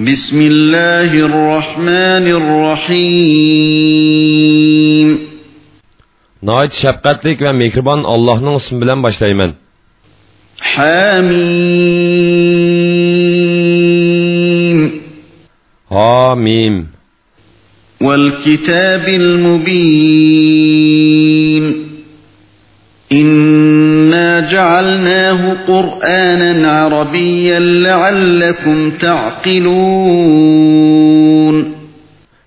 بسم الله الرحمن الرحيم. نايت شبقتلك ومكربان الله نصم بلن باشلايمن حاميم حاميم والكتاب المبين فجعلناه قرآنا عربيا لعلكم تعقلون.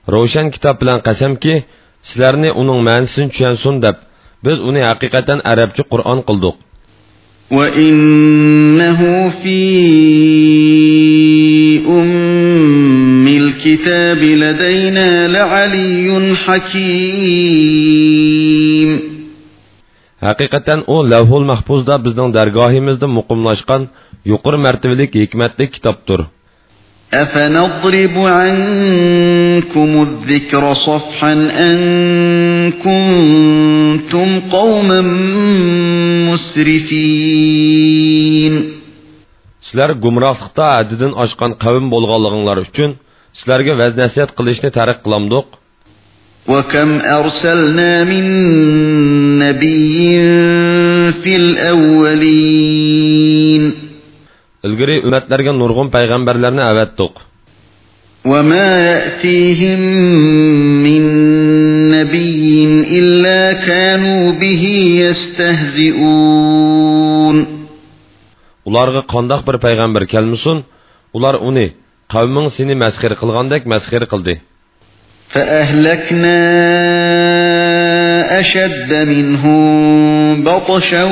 Ravshan kitob bilan qasamki, sizlarni uning ma'nosini tushunsin deb. Biz uni haqiqatan arabcha Qur'on qildik وإنه في أم الكتاب لدينا لعلي حكيم. Haqiqatan u Lavhul Mahfuzda bizning dargohimizda muqimlashgan yuqori martabalik hikmatli kitobdir. أفنضرب عنكم الذكر صفحا أن كنتم قوما مسرفين Sizlar gumrohlikda haddidan oshgan qavm bo'lganliginglar uchun sizlarga vaz nasihat qilishni tariq qilamdiq. وكم أرسلنا من نبي في الأولين Ilgari ummatlarga nurg'un payg'ambarlarni avatdiq. وما يأتيهم من نبي إلا كانوا به يستهزئون Ularga qandoq bir payg'ambar kelmasin, ular uni qavming seni masxir qilgandek masxir qildi. فأهلكنا أشد منهم بطشا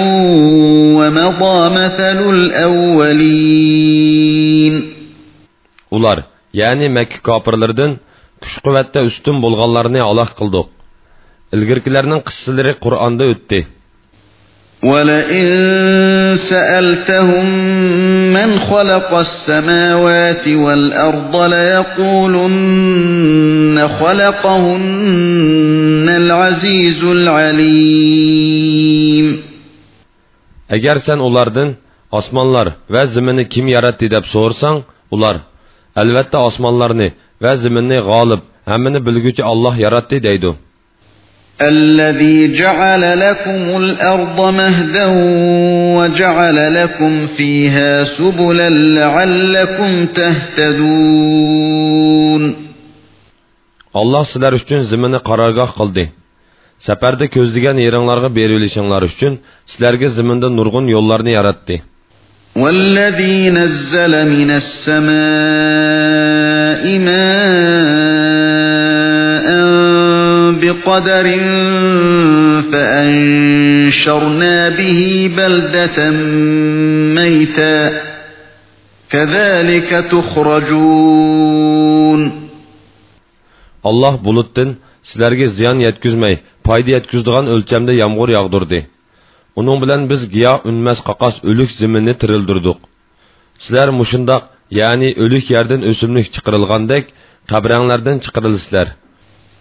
ومضى مثل الأولين Ular, ya'ni Makka kofirlaridan kuch-quvvatda ustun bo'lganlarni aloq qildik. Ilgirkilarning qissalari Qur'onda o'tdi. ولئن سألتهم خلق السماوات والأرض ليقولن خلقهن العزيز العليم Agar sen ulardan osmonlar va zaminni kim yaratdi deb so'rsang, ular albatta osmonlarni va zaminni g'olib, hammani bilguvchi Alloh yaratdi deydi. الذي جعل لكم الأرض مهدا وجعل لكم فيها سبلا لعلكم تهتدون Alloh sizlar uchun zaminni qarorgoh qildi. Safarda ko'zlagan yeringlarga berilishinglar uchun sizlarga zaminda nurg'un yo'llarni yaratdi. والذي نزل من السماء ماء بقدر فأنشرنا به بلدة ميتا كذلك تخرجون Allah bulutdan sizlarga ziyon yetkazmay, foyda yetkazadigan o'lchamda yomg'ir yog'dirdi. Uning bilan biz giyoh unmas qaqas o'lik zaminni tirildirdik. Sizlar mushundoq, ya'ni o'lik yerdan o'simlik chiqarilgandek, qabranglardan chiqarilsizlar.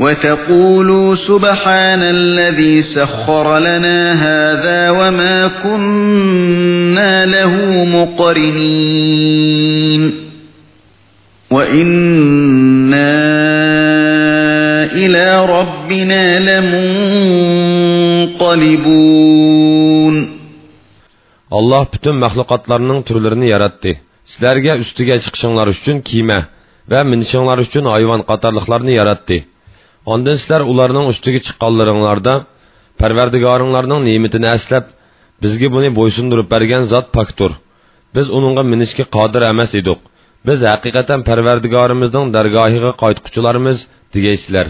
وتقولوا سبحان الذي سخر لنا هذا وما كنا له مقرنين وإنا إلى ربنا لمنقلبون Allah bütün məxluqatlarının türlərini yaratdı. Sizlərə üstüge çıxışınlar üçün kiyimə və minişinlar üçün hayvan qatarlıqlarını yaratdı. Ondan sizlər ularının üstüge çıxqanlarınlarda Pərverdigarınlarının nimetini əsləb, bizgi bunu boysundurub bərgən zat paktur. Biz onunla minişki qadir əməs idik. Biz həqiqətən Pərverdigarımızın dərgahıға qaytqucularımız degeysizlər.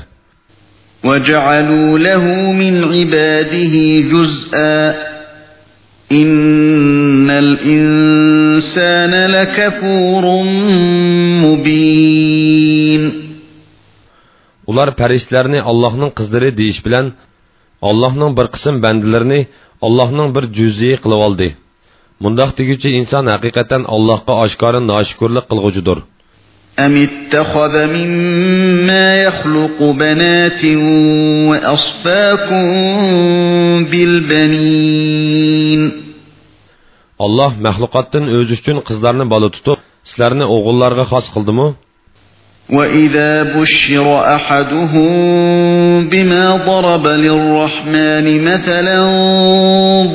وجعلوا له من عباده جزءا إن الإنسان لكفور مبين Ular pəristlərini Allah'ın qızları deyiş bilən allohning bir qism bandilarini allohning bir juziyi qilib oldi mundoq deguchi inson haqiqatan allohga oshkora noshukurlik qilg'uchidir أم اتخذ مما يخلق بنات وأصفاكم بالبنين alloh maxluqotdan o'zi uchun qizlarni bola tutib sizlarni o'g'illarga xos qildimi وَإِذَا بُشِّرَ أَحَدُهُم بِمَا ضَرَبَ لِلرَّحْمَنِ مَثَلًا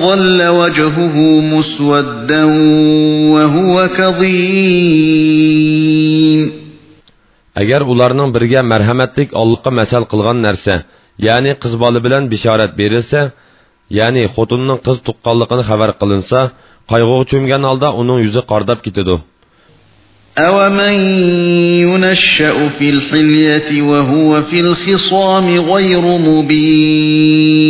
ظَلَّ وَجْهُهُ مُسْوَدًّا وَهُوَ كَظِيمٌ agar ularning biriga marhamatlik ollohga masal qilgan narsa ya'ni qiz bola bilan bishorat berilsa ya'ni xotinning qiz tuqqanligini xabar qilinsa qayg'uga cho'mgan holda uning yuzi qordab ketadi أَوَمَن يُنَشَّأُ فِي الْحِلْيَةِ وَهُوَ فِي الْخِصَامِ غَيْرُ مُبِينٍ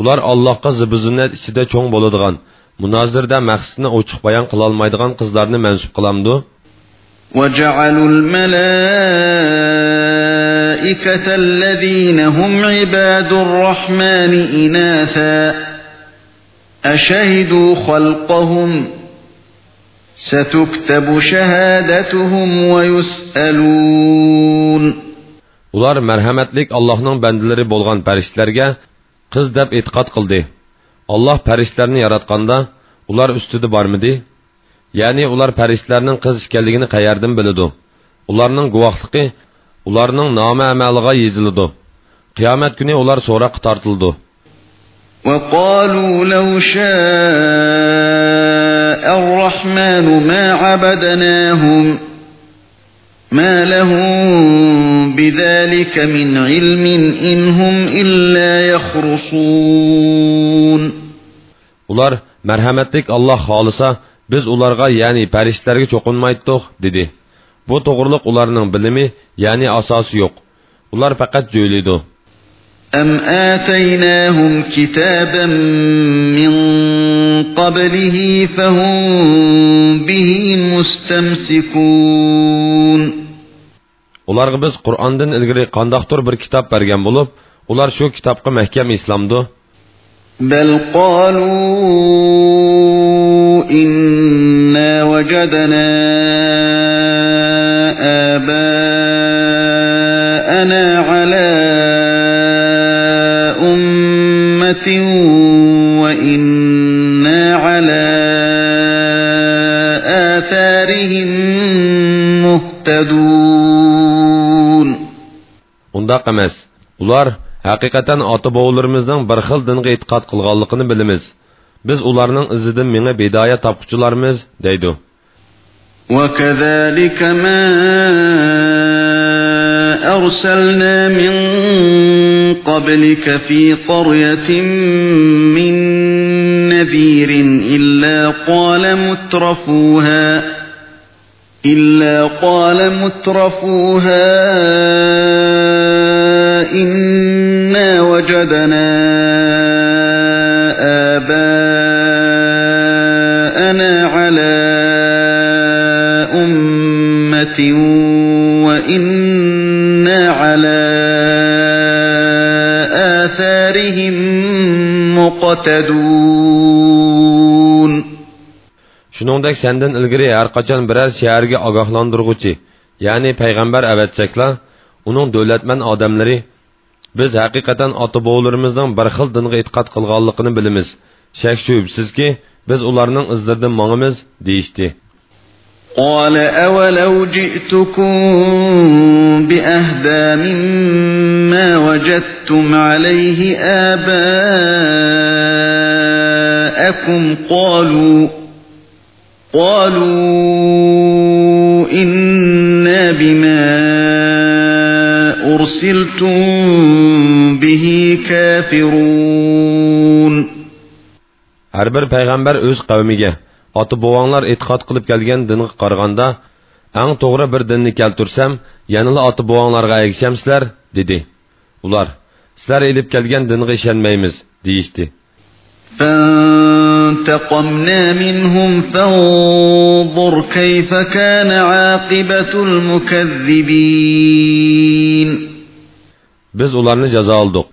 ular allohga zibizinnat ichida cho'ng bo'ladigan munozirda maqsadni ochiq bayon qilolmaydigan qizlarni mansub qilamdi وَجَعَلُوا الْمَلَائِكَةَ الَّذِينَ هُمْ عِبَادُ الرَّحْمَنِ إِنَاثًا أَشَهِدُوا خَلْقَهُمْ ۚ سَتُكْتَبُ شَهَادَتُهُمْ وَيُسْأَلُونَ ular marhamatlik allohning bandalari bo'lgan farishtalarga qiz deb e'tiqod qildi olloh farishtalarni yaratganda ular ustida bormidi ya'ni ular farishtalarning qiz ekanligini qayerdan biladi ularning guvohligi ularning nomi amaliga yeziladi qiyomat kuni ular so'roqqa tortildi وَقَالُوا لَوْ شَاءَ الرَّحْمَنُ مَا عَبَدْنَاهُمْ مَا لَهُم بِذَلِكَ مِنْ عِلْمٍ إِنْ هُمْ إِلَّا يَخْرُصُونَ ular marhamatlik alloh xohlasa biz ularga ya'ni farishtalarga cho'qinmaydiq dedi bu to'g'riliq ularning bilimi ya'ni asosi yo'q ular faqat jo'ylaydi أَمْ آتَيْنَاهُمْ كِتَابًا مِّن قَبْلِهِ فَهُم بِهِ مُسْتَمْسِكُونَ ularga biz qur'ondan ilgari qandoqdir bir kitob bergan bo'lib ular shu kitobga mahkam islamdi بَلْ قَالُوا إِنَّا وَجَدْنَا آبَاءَنَا أُمَّةٍ وَإِنَّا عَلَى آثَارِهِم مُهْتَدُونَ undaq emas ular haqiqatan ota bovlarimizning bir xil dinga e'tiqod qilganligini bilamiz biz ularning izidan meni bidoya topquchilarmiz deydi وَكَذَلِكَ مَا أَرْسَلْنَا مِن قَبْلِكَ فِي قَرْيَةٍ مِّن نَّذِيرٍ إِلَّا قَالَ مُتْرَفُوهَا إِلَّا قَالَ مُتْرَفُوهَا إِنَّا وَجَدْنَا آبَاءَنَا عَلَى أُمَّةٍ وَإِنَّا muqtadun shuningdek sendan ilgari har qachon biror shaharga ogohlantirg'uchi ya'ni payg'ambar avatchakla uning davlatman odamlari biz haqiqatan ota bovlarimizning bir xil dinga e'tiqod qilganligini bilamiz shak shubsizki biz ularning izlaridan mongimiz deyishdi قال أولو جئتكم بأهدى مما وجدتم عليه آباءكم قالوا قالوا إنا بما أرسلتم به كافرون. har bir payg'ambar o'z qavmiga ota bovonglar e'tiqod qilib kelgan dinga qaraganda eng to'g'ri bir dinni keltursam yanala ota bovonglarga agishamsizlar dedi ular sizlar ilib kelgan dinga ishonmaymiz deyishdi فانتقمنا منهم فانظر كيف كان عاقبة المكذبين biz ularni jazo oldik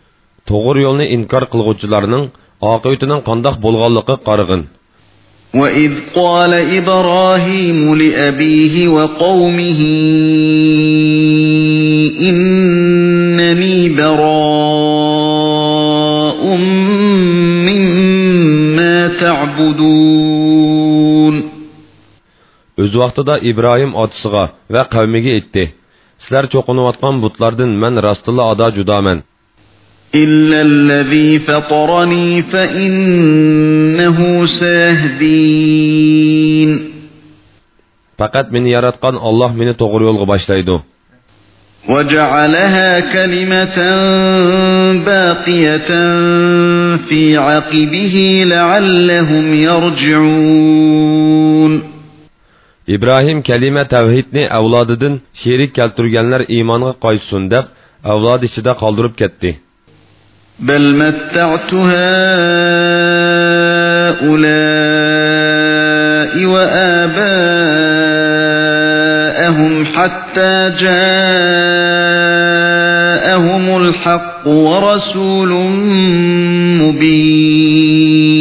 to'g'ri yo'lni inkor qilg'uvchilarning oqibatining qandoq bo'lganligi qarag'in وإذ قال إبراهيم لأبيه وقومه إنني براء مما تعبدون o'z vaqtida ibrohim otasiga va qavmiga aytdi sizlar cho'qinayotgan butlardan man rostilla ado judoman إلا الذي فطرني فإنه ساهدين فقط من يرتقن الله من تغري الغباشتايدو وجعلها كلمة باقية في عقبه لعلهم يرجعون إبراهيم كلمة kəlimə təvhidni əvladıdın şirik kəltürgənlər imanı qaysun dəb أولاد الشدة qaldırıb kətdi. بل متعت هؤلاء وآباءهم حتى جاءهم الحق ورسول مبين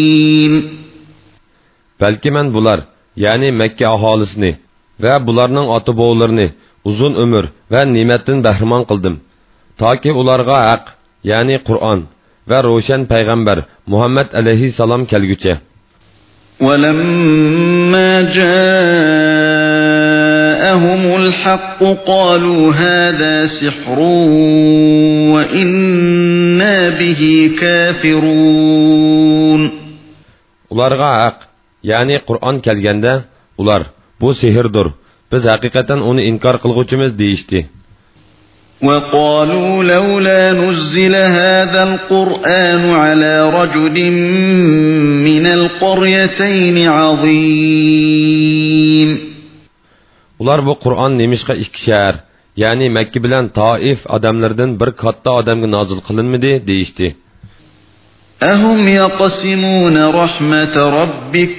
balki man bular ya'ni makka aholisini va bularning ota bovlarini uzun umr va ne'matdan bahramon qildim toki ularga haq ya'ni qur'on va ro'shan payg'ambar muhammad alayhissalom kelgucha ولما جاءهم الحق قالوا هذا سحر وإنا به كافرون ularga haq ya'ni qur'on kelganda ular bu sehrdir biz haqiqatan uni inkor qilg'uvchimiz deyishdi وقالوا لولا نزل هذا القرآن على رجل من القريتين عظيم ular bu qur'on nemishqa ikki shahar ya'ni makka bilan toif odamlardan bir katta odamga nozil qilinmidi deyishdi أهم يقسمون رحمة ربك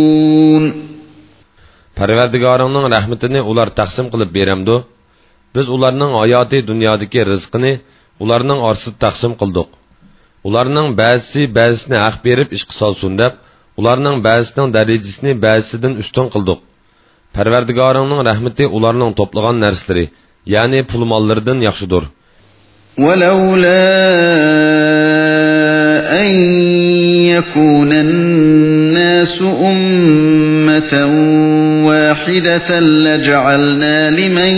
parvardigoringning rahmatini ular taqsim qilib beramdu biz ularning hayoti dunyodagi rizqini ularning orasida taqsim qildik ularning ba'zisi ba'zisini haq berib ish qilsolsin deb ularning ba'zisining darajasini ba'zisidan ustun qildik parvardigoringning rahmati ularning to'plagan narsalari ya'ni pul mollaridan yaxshidir ولولا أن يكون الناس أمة واحدة لجعلنا لمن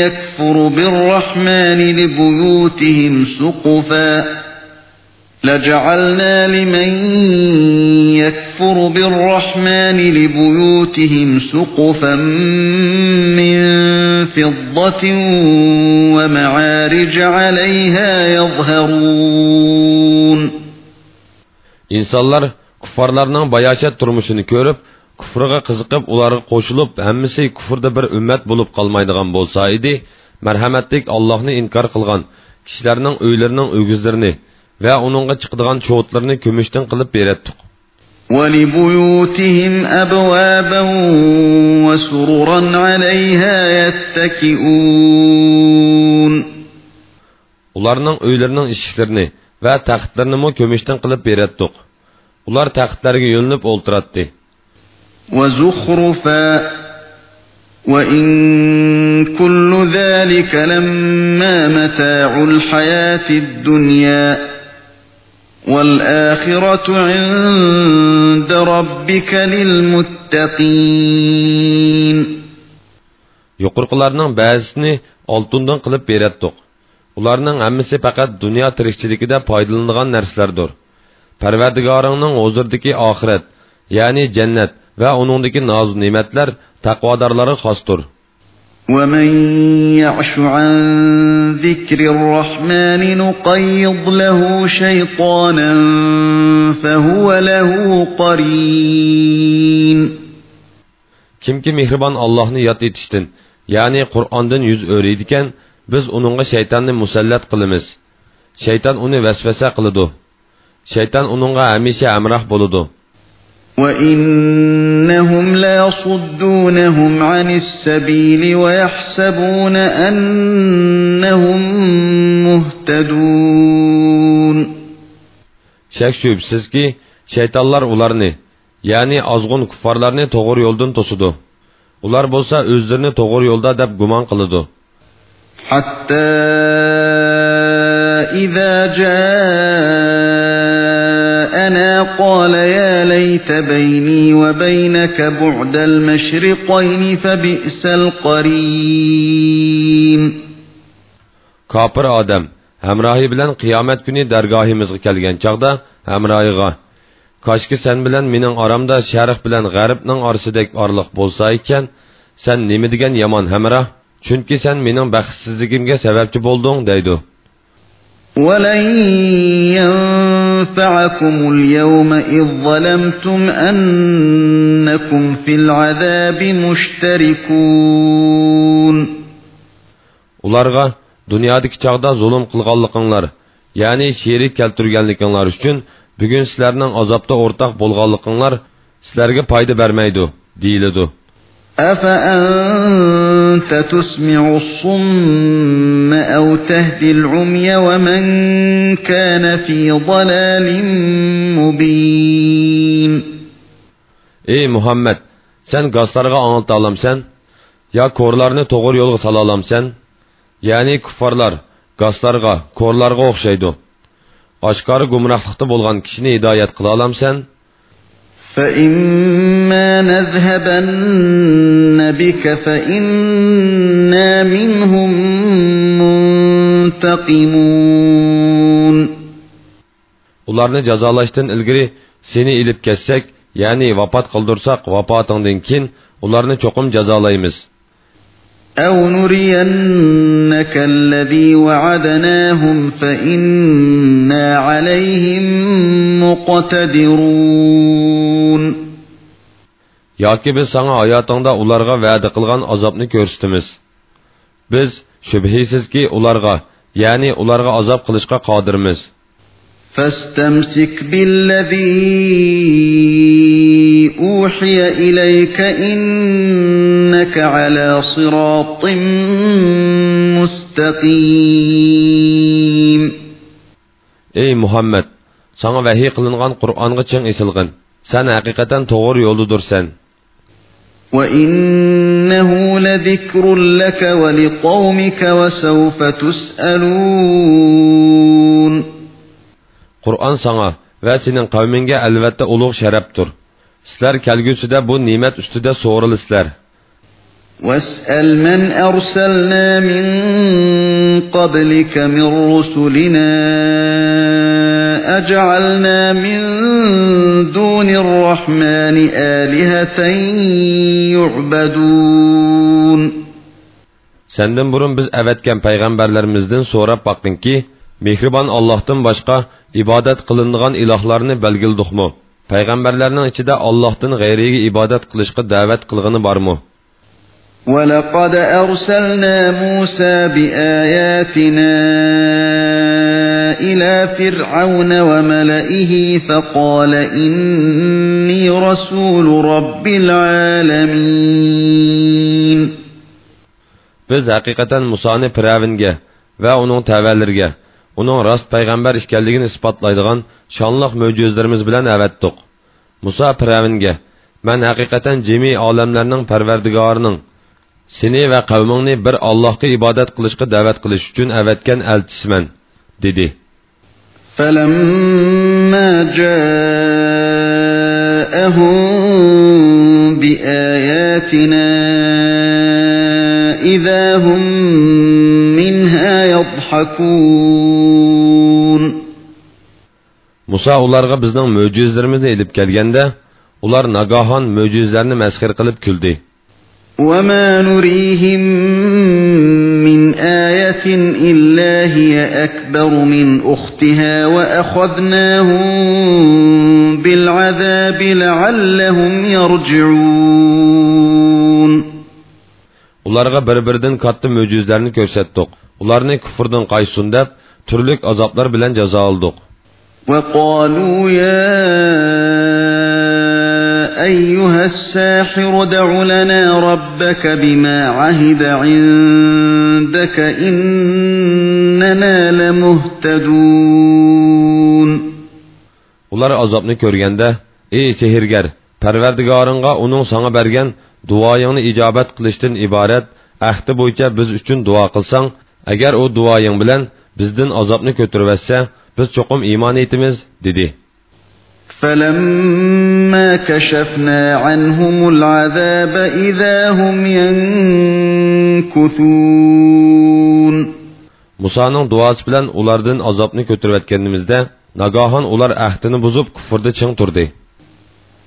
يكفر بالرحمن لبيوتهم سقفا. لجعلنا لمن يكفر بالرحمن لبيوتهم سقفا من فضة ومعارج عليها يظهرون. insonlar kuffarlarning bayashat turmushini ko'rib kufriga qiziqib ularga qo'shilib hammasi kufrda bir ummat bo'lib qolmaydigan bo'lsa edi marhamatlik allohni inkor qilgan kishilarning uylarining o'gizlarini va uningga chiqadigan cho'tlarni kumushdan qilib beratdik ولبيوتهم أبوابا وسررا عليها يتكئون ularning uylarining eshiklarini va taxtlarini kumushdan qilib beratdik ular taxtlarga yo'linib o'ltiratdi وزخرفا وإن كل ذلك لما متاع الحياة الدنيا والآخرة عند ربك للمتقين yuqurqilarning ba'zisini oltindan qilib beratdik ularning hammasi faqat dunyo tirikchiligida foydalanadigan narsalardir parvardigoringning huzuridagi oxirat ya'ni jannat va uningdagi noz ne'matlar taqvodorlarga xosdir ومن يعش عن ذكر الرحمن نقيض له شيطانا فهو له قرين kimki mehribon allohni yod etishdan ya'ni qur'ondan yuz o'raydikan biz uningga shaytonni musallat qilamiz shayton uni vasvasa qiladi shayton uningga hamisha amroh bo'ladi وَإِنَّهُمْ لَيَصُدُّونَهُمْ عَنِ السَّبِيلِ وَيَحْسَبُونَ أَنَّهُمْ مُهْتَدُونَ Şək şübhsiz ki, şeytanlar ularını, yani azğun kuffarlarını doğru yoldan tosudu. Ular bolsa özlerini doğru yolda dep guman kılıdı. Hatta إذا جاءنا قال يا ليت بيني وبينك بعد المشرقين فبئس القرين Kapır Adem, həmrahi bilən qiyamət günü dərgahimizə gəlgən çağda həmrahiga Kaşki sen bilen mening aramda sharq bilan g'arbning orasidek orliq bo'lsa ekan, sen nima degan yomon hamroh? Chunki sen mening baxtsizligimga sababchi bo'lding, deydi. ولن ينفعكم اليوم إذ ظلمتم أنكم في العذاب مشتركون Ularga dunyodagi chog'da zulm qilganliginglar, ya'ni sherik keltirganliginglar uchun bugun sizlarning azobda o'rtoq bo'lganliginglar sizlarga foyda bermaydi, deyiladi. أفأنت تسمع الصم أو تهدي العمي ومن كان في ضلال مبين Ey Muhammed, sen gazlarga anlata alamsan, ya korlarni to'g'ri yo'lga sala alamsan? Ya'ni kuffarlar gazlarga, korlarga o'xshaydi. Oshkori gumrohlikda bo'lgan kishini hidoyat qila olamsan? فإما نذهبن بك فإنا منهم منتقمون Ularni jazolashdan ilgari seni ilib kessak, ya'ni vafot qildirsak, vafotingdan keyin ularni cho'qim jazolaymiz. أو نرينك الذي وعدناهم فإنا عليهم مقتدرون yoki biz sana hayotingda ularga va'da qilgan azobni ko'rsatamiz biz shubhisizki ularga ya'ni ularga azob qilishga qodirmiz فاستمسك بالذي أوحي إليك إنك على صراط مستقيم Ey Muhammed! Sana vahiy qilingan Qur'onga ching esilgin. Sen haqiqatan to'g'ri yo'ldadursan. وَإِنَّهُ لَذِكْرٌ لَكَ وَلِقَوْمِكَ وَسَوْفَ تُسْأَلُونَ Qur'on sana va sening qavmingga albatta ulug' sharafdir. Sizlar kelgusida bu ne'mat ustida so'rilisizlar. وَاسْأَلْ مَنْ أَرْسَلْنَا مِنْ قَبْلِكَ مِنْ رُسُلِنَا أَجَعَلْنَا مِنْ دُونِ الرَّحْمَنِ آلِهَةً يُعْبَدُونَ Senden burun biz əvətkən peyğəmbərlərimizdən sorab baxdın ki, mehribon Allahdan başqa ibadat qılınğan ilahlarını belgilduqmu? Peyğəmbərlərinin içində Allahdan qeyriga ibadat qilishqa da'vat qilg'ini bormi? وَلَقَدْ أَرْسَلْنَا مُوسَى بِآيَاتِنَا إِلَى فِرْعَوْنَ وَمَلَئِهِ فَقَالَ إِنِّي رَسُولُ رَبِّ الْعَالَمِينَ Biz haqiqatan Musoni Firavunga va uning tavallariga, uning rost payg'ambar ekanligini isbotlaydigan shonliq mo'jizlarimiz bilan avatdiq. Musa Firavunga: "Men haqiqatan jami olamlarning parvardigorining seni va qavmingni bir Allohga ibodat qilishga da'vat qilish uchun avatgan elchisiman", dedi. فَلَمَّا جَاءَهُم بِآيَاتِنَا إِذَا هُم مِّنْهَا يَضْحَكُونَ Musa ularga bizning mo'jizlarimizni elib kelganda, ular nagahon mo'jizlarni masxir qilib kuldi. وما نريهم من آية إلا هي أكبر من أختها وأخذناهم بالعذاب لعلهم يرجعون ularga bir-biridan katta mo'jizlarni ko'rsatdik ularni kufrdan qaysun deb turli azoblar bilan jazo oldik وقالوا يا أيها الساحر دع لنا ربك بما عهد عندك إننا لمهتدون ular azobni ko'rganda ey sehrgar parvardigoringga uning sanga bergan duoyingni ijobat qilishdan iborat ahdi bo'yicha biz uchun duo qilsang agar u duoying bilan bizdan azobni ko'tarvatsa biz cho'qim iymon etamiz dedi فلما كشفنا عنهم العذاب إذا هم ينكثون musoning duosi bilan ulardan azobni ko'tarayotganimizda nagohon ular ahdini buzib kufrda ching turdi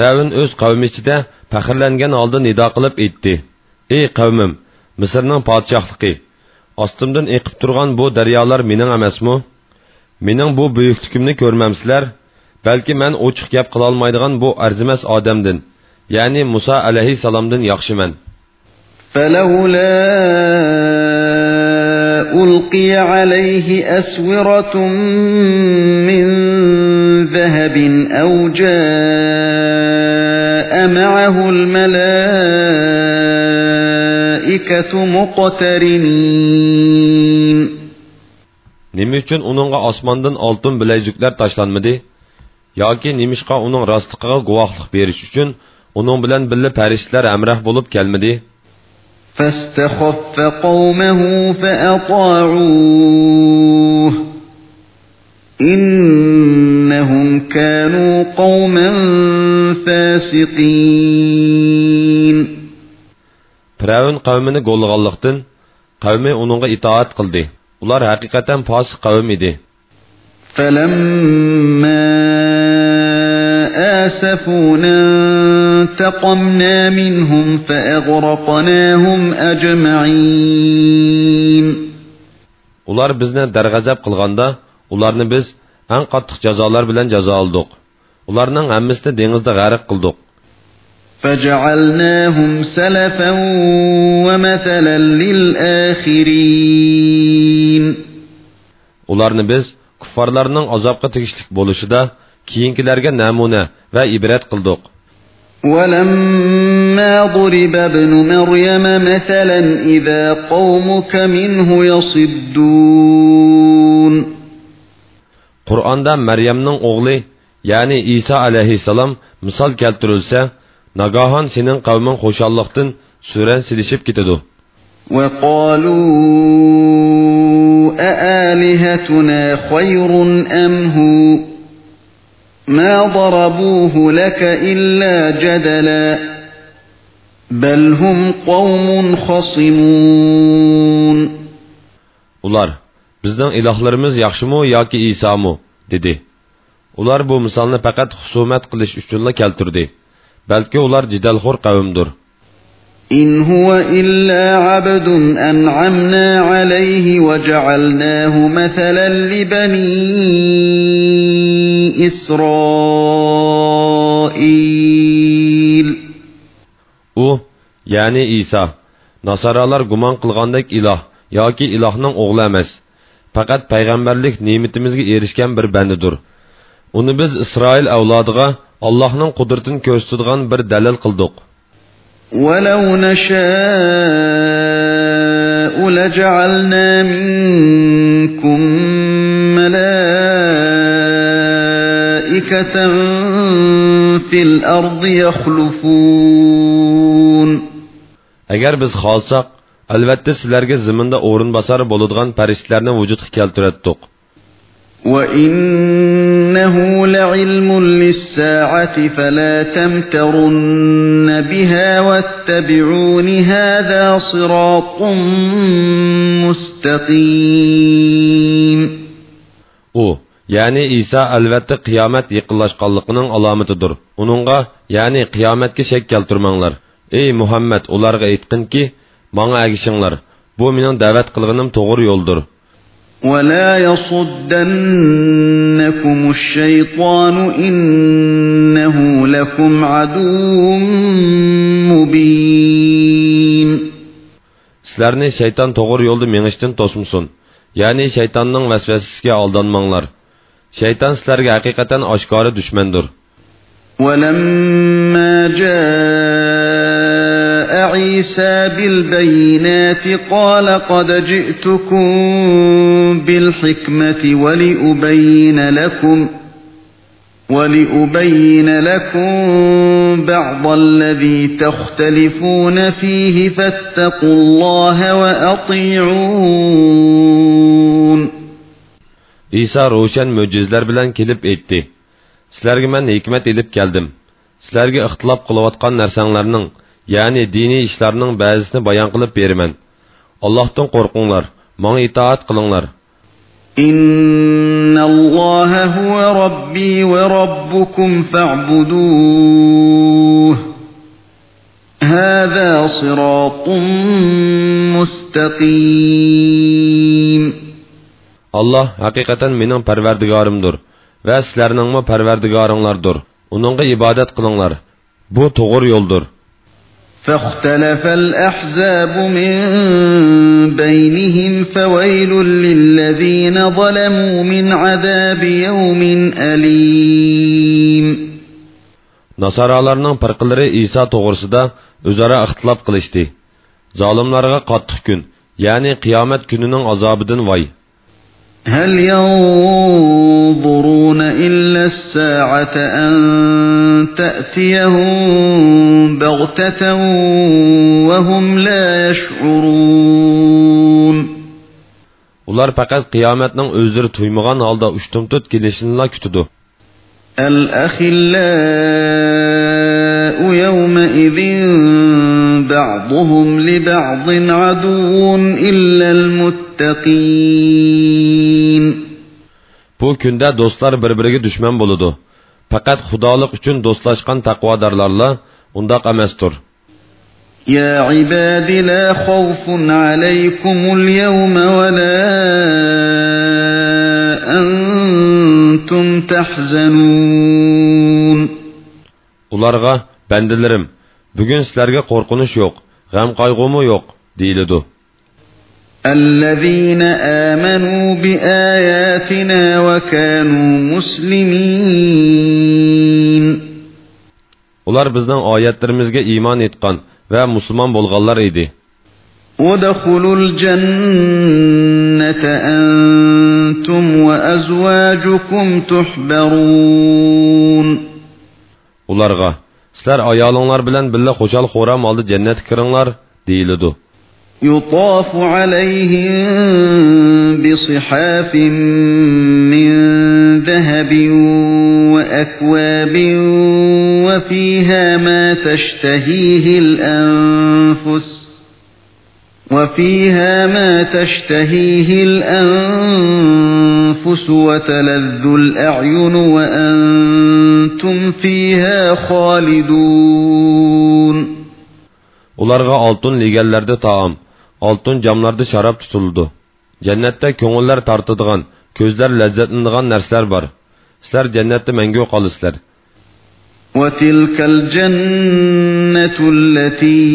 Firavun o'z qavmi ichida faxrlangan holda nido qilib aytdi: "Ey qavmim, Misrning podshohligi, ostimdan eqib turgan bu daryolar mening emasmi? Mening bu buyukligimni ko'rmamsizlar? Balki men ochiq gap qila olmaydigan bu arzimas odamdan, ya'ni Musa alayhisalomdan yaxshiman." فلولا ألقي عليه أسورة من ذهب أو جاء معه الملائكة مقترنين Nima uchun uningga osmondan oltin bilajuklar tashlanmadi? yoki nimishqa uning rostligiga guvohlik berish uchun uning bilan birga farishtalar hamroh bo'lib kelmadi? فاستخف قومه فأطاعوه İnnehum kanu qauman fasiqin. Firavun qavmini qo'llaganlikdan qavmi uningga itoat qildi. Ular haqiqatan fosiq qavm edi. Falamma asafuna intaqamna minhum fa'aghraqnahum ajma'in. Ular bizni darg'azab qilganda ularni biz eng qattiq jazolar bilan jazo oldik. Ularning hammasini dengizda g'arq qildik. فجعلناهم سلفا ومثلا للآخرين Ularni biz kuffarlarning azobga tegishlik bo'lishida keyingilarga namuna va ibrat qildik. ولما ضرب ابن مريم مثلا إذا قومك منه يصدون Qur'onda Maryamning o'g'li, ya'ni Isa alayhissalom misol keltirilsa, nagohon sening qavming xushalliqdan suran silishib ketadi. وقالوا أآلهتنا خير أم هو ما ضربوه لك إلا جدلا بل هم قوم خصمون Ular, bizning ilohlarimiz yaxshimi yoki Isomi? dedi. Ular bu misolni faqat husumat qilish uchunla keltirdi. Balki ular jidalxo'r qavmdir. إن هو إلا عبد أنعمنا عليه وجعلناه مثلا لبني إسرائيل U, ya'ni Isa, Nasaralar gumon qilgandek iloh yoki ilohning o'g'li emas. Faqat payg'ambarlik ne'matimizga erishgan bir bandidir. Uni biz Isroil avlodiga Allohning qudratini ko'rsatadigan bir dalil qildik. ولو نشاء لجعلنا منكم ملائكة في الأرض يخلفون agar biz xohlasak albatta sizlarga ziminda o'rin bosari bo'ladigan farishtalarni vujudga keltiratdiq وَإِنَّهُ لَعِلْمٌ لِلسَّاعَةِ فَلَا تَمْتَرُنَّ بِهَا وَاتَّبِعُونِ هَذَا صِرَاطٌ مُسْتَقِيمٌ u ya'ni iso albatta qiyomat yaqinlashganligining alomatidir uningga ya'ni qiyomatga shak keltirmanglar ey muhammad ularga aytqinki manga agishinglar bu mening da'vat qilganim to'g'ri yo'ldir ولا يصدنكم الشيطان إنه لكم عدو مبين sizlarni shayton to'g'ri yo'lda mengishdan to'smasin ya'ni shaytonning vasvasasiga aldanmanglar shayton sizlarga haqiqatan oshkora dushmandir ولما جاء عيسى بالبينات قال قد جئتكم بالحكمة ولأبين لكم ولأبين لكم بعض الذي تختلفون فيه فاتقوا الله وأطيعون Iso ravshan mo'jizalar bilan kelib aytdi sizlarga men hikmat olib keldim sizlarga ixtilof qilayotgan narsalarning ya'ni diniy ishlarning ba'zisini bayon qilib beraman allohdan qo'rqinglar manga itoat qilinglar إن الله هو ربي وربكم فاعبدوه هذا صراط مستقيم alloh haqiqatan mening parvardigorimdir va sizlarningmi parvardigoringlardir uningga ibodat qilinglar bu to'g'ri yo'ldir فاختلف الأحزاب من بينهم فويل للذين ظلموا من عذاب يوم أليم nasoralarning firqalari iso to'g'risida o'zaro ixtilof qilishdi zolimlarga qattiq kun ya'ni qiyomat kunining azobidan voy هل ينظرون إلا الساعة أن تأتيهم بغتة وهم لا يشعرون؟ Ular faqat qiyomatning o'zlari tuymagan holda ushtumtut kelishini kutidi الأخلاء يومئذ بعضهم لبعض عدو إلا المتقين bu kunda do'stlar bir biriga dushman bo'ladi faqat xudolik uchun do'stlashgan taqvodorlarla undoq emasdir يا عباد لا خوف عليكم اليوم ولا أنتم تحزنون ularga bandalarim bugun sizlarga qo'rqinish yo'q g'am qayg'umi yo'q deyiladi الذين آمنوا بآياتنا وكانوا مسلمين ular bizning oyatlarimizga iymon etgan va musulmon bo'lganlar edi ادخلوا الجنة أنتم وأزواجكم تحبرون ularga sizlar ayolinglar bilan birga xo'shal xo'ram oldi jannatga kiringlar deyiladi يطاف عليهم بصحاف من ذهب وأكواب وفيها ما تشتهيه الأنفس وفيها ما تشتهيه الأنفس وتلذ الأعين وأنتم فيها خالدون. Ularga oltin leganlarda taom. oltin jamlarda sharob tutildi jannatda ko'ngillar tortadigan ko'zlar lazzatlanadigan narsalar bor sizlar jannatda mangu qolasizlar وتلك الجنة التي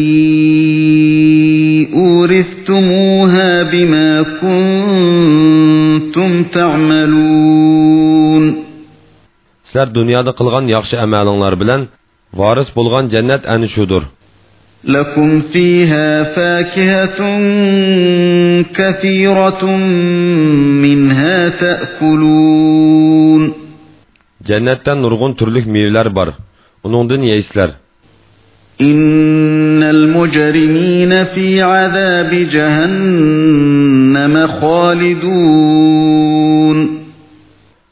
أورثتموها بما كنتم تعملون sizlar dunyoda qilgan yaxshi amalinglar bilan voris bo'lgan jannat ana shudir لكم فيها فاكهة كثيرة منها تأكلون jannatda nurg'un turlik mevalar bor uningdan yeysizlar إن المجرمين في عذاب جهنم خالدون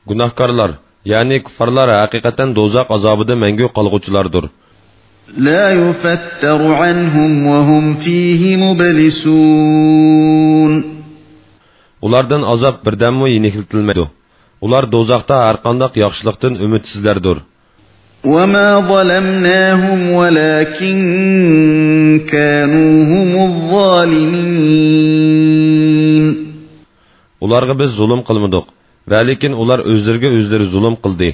Günahkarlar, yani kuffarlar hakikaten dozaq azabıda məngü qalğuculardır. لا يفتر عنهم وهم فيه مبلسون Ulardan azab birdəmmi yenikiltilməydi. Ular dozaqda hər qandaq yaxşılıqdan ümitsizlərdir. وما ظلمناهم ولكن كانوا هم الظالمين Ularga biz zulm qilmadik. Va lekin ular o'zlariga o'zlari zulm qildi.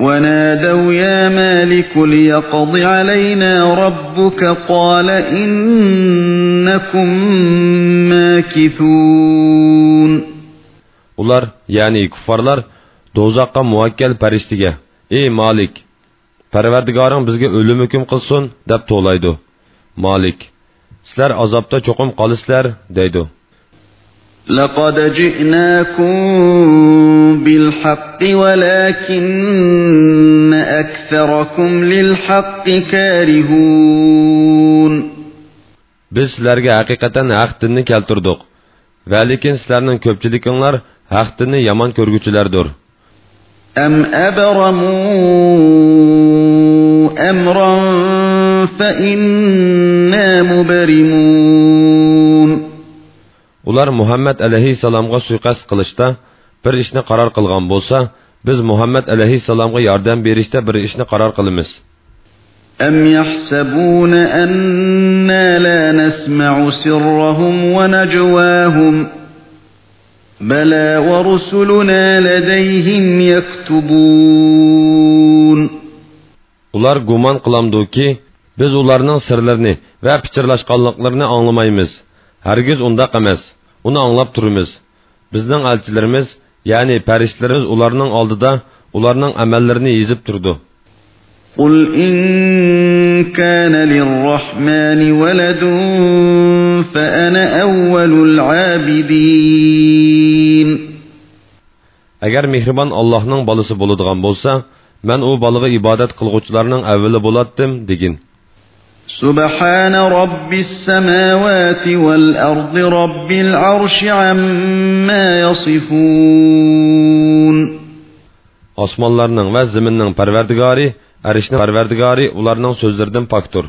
ونادوا يا مالك ليقض علينا ربك قال إنكم ماكثون Ular, ya'ni kuffarlar dozaqqa muvakkal farishtaga: "Ey Malik, Parvardigoring bizga o'lim hukm qilsin" deb to'laydi. Malik: "Sizlar azobda cho'qim qolisizlar" deydi. لقد جئناكم بالحق ولكن أكثركم للحق كارهون Biz sizlarga haqiqatan haq dinni keltirdik. Va lekin sizlarning ko'pchiliginglar haq dinni yomon ko'rguvchilardir. أم أبرموا أمرا فإنا مبرمون ular muhammad alayhissalomga suiqasd qilishda bir ishni qaror qilgan bo'lsa biz muhammad alayhissalomga yordam berishda bir ishni qaror qilamiz أم يحسبون أنا لا نسمع سرهم ونجواهم بلى ورسلنا لديهم يكتبون ular gumon qilamdiki biz ularning sirlarini va pichirlashqanliklarini anglamaymiz hargiz undaq emas uni anglab turimiz bizning elchilarimiz ya'ni farishtalarimiz ularning oldida ularning amallarini yezib turdi قل إن كان للرحمن ولد فأنا أول العابدين agar mehribon allohning bolasi bo'ladigan bo'lsa man u bolaga ibodat qilg'uvchilarning avvali bo'latdim degin سبحان رب السماوات والأرض رب العرش عما يصفون osmonlarning va zaminning parvardigori arishning parvardigori ularning so'zlaridan pokdir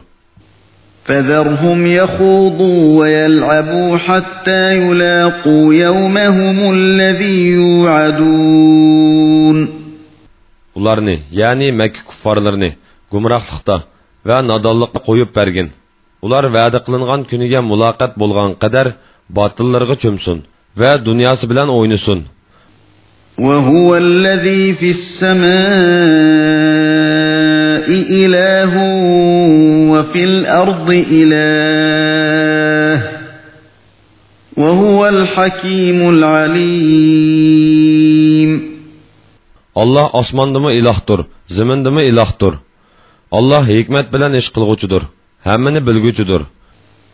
فذرهم يخوضوا ويلعبوا حتى يلاقوا يومهم الذي يوعدون ularni ya'ni makka kuffarlarini gumrohlikda va nodonlikda qo'yib bergin ular va'da qilingan kuniga muloqot bo'lgan qadar botillarga cho'msin va dunyosi bilan o'ynasin وهو الذي في السماء إله وفي الأرض إله وهو الحكيم العليم olloh osmondimi ilohdir zimindimi ilohdir olloh hikmat bilan ish qilg'uchidir hammani bilguvchidir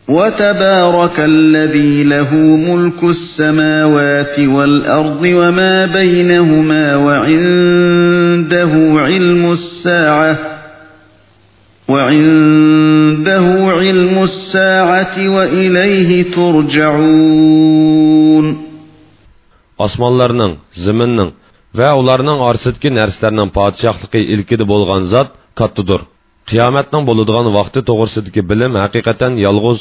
وتبارك الذي له ملك السماوات والأرض وما بينهما وعنده علم الساعة وعنده علم الساعة وإليه ترجعون osmonlarning ziminning va ularning orasidagi narsalarning podshohligi ilkida bo'lgan zot kattadir qiyomatning bo'ladigan vaqti to'g'risidagi bilim haqiqatan yolg'iz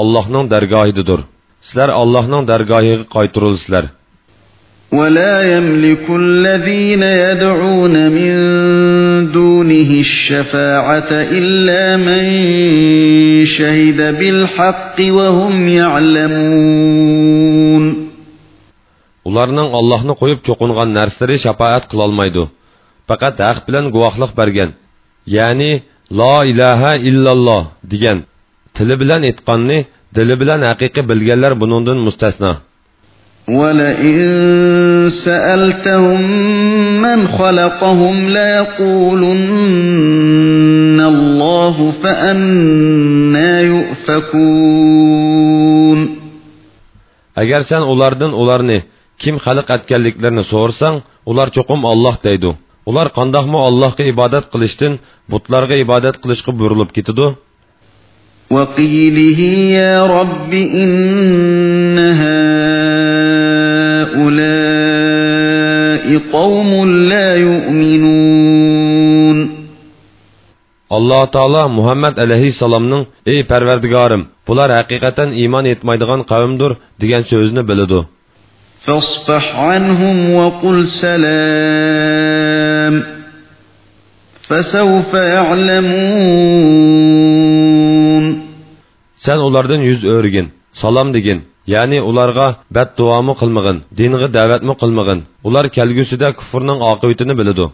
allohning dargohidadir sizlar allohning dargohiga qaytirilsizlar ولا يملك الذين يدعون من دونه الشفاعة إلا من شهد بالحق وهم يعلمون ularning allohni qo'yib cho'qingan narsalari shafoat qilolmaydi faqat haq bilan guvohlik bergan Ya'ni la ilaha illalloh degan tili bilan aytqanni dili bilan haqiqiy bilganlar buningdan mustasno ولئن سألتهم من خلقهم ليقولن الله فأنا يؤفكون agar sen ulardan ularni kim xalq etganliklarini so'rsang ular cho'qim olloh deydi ular qandoqmi allohga ibodat qilishdan butlarga ibodat qilishga burilib ketidi وقيله يا رب إن هؤلاء قوم لا يؤمنون alloh taolo muhammad alayhissalomning ey parvardigorim bular haqiqatan iymon etmaydigan qavmdir degan so'zni biladi فاصفح عنهم وقل سلام فسوف يعلمون sen ulardan yuz o'rgin salom degin ya'ni ularga badduomi qilmag'in dinga da'vatmi qilmag'in ular kelgusida kufrning oqibatini biladi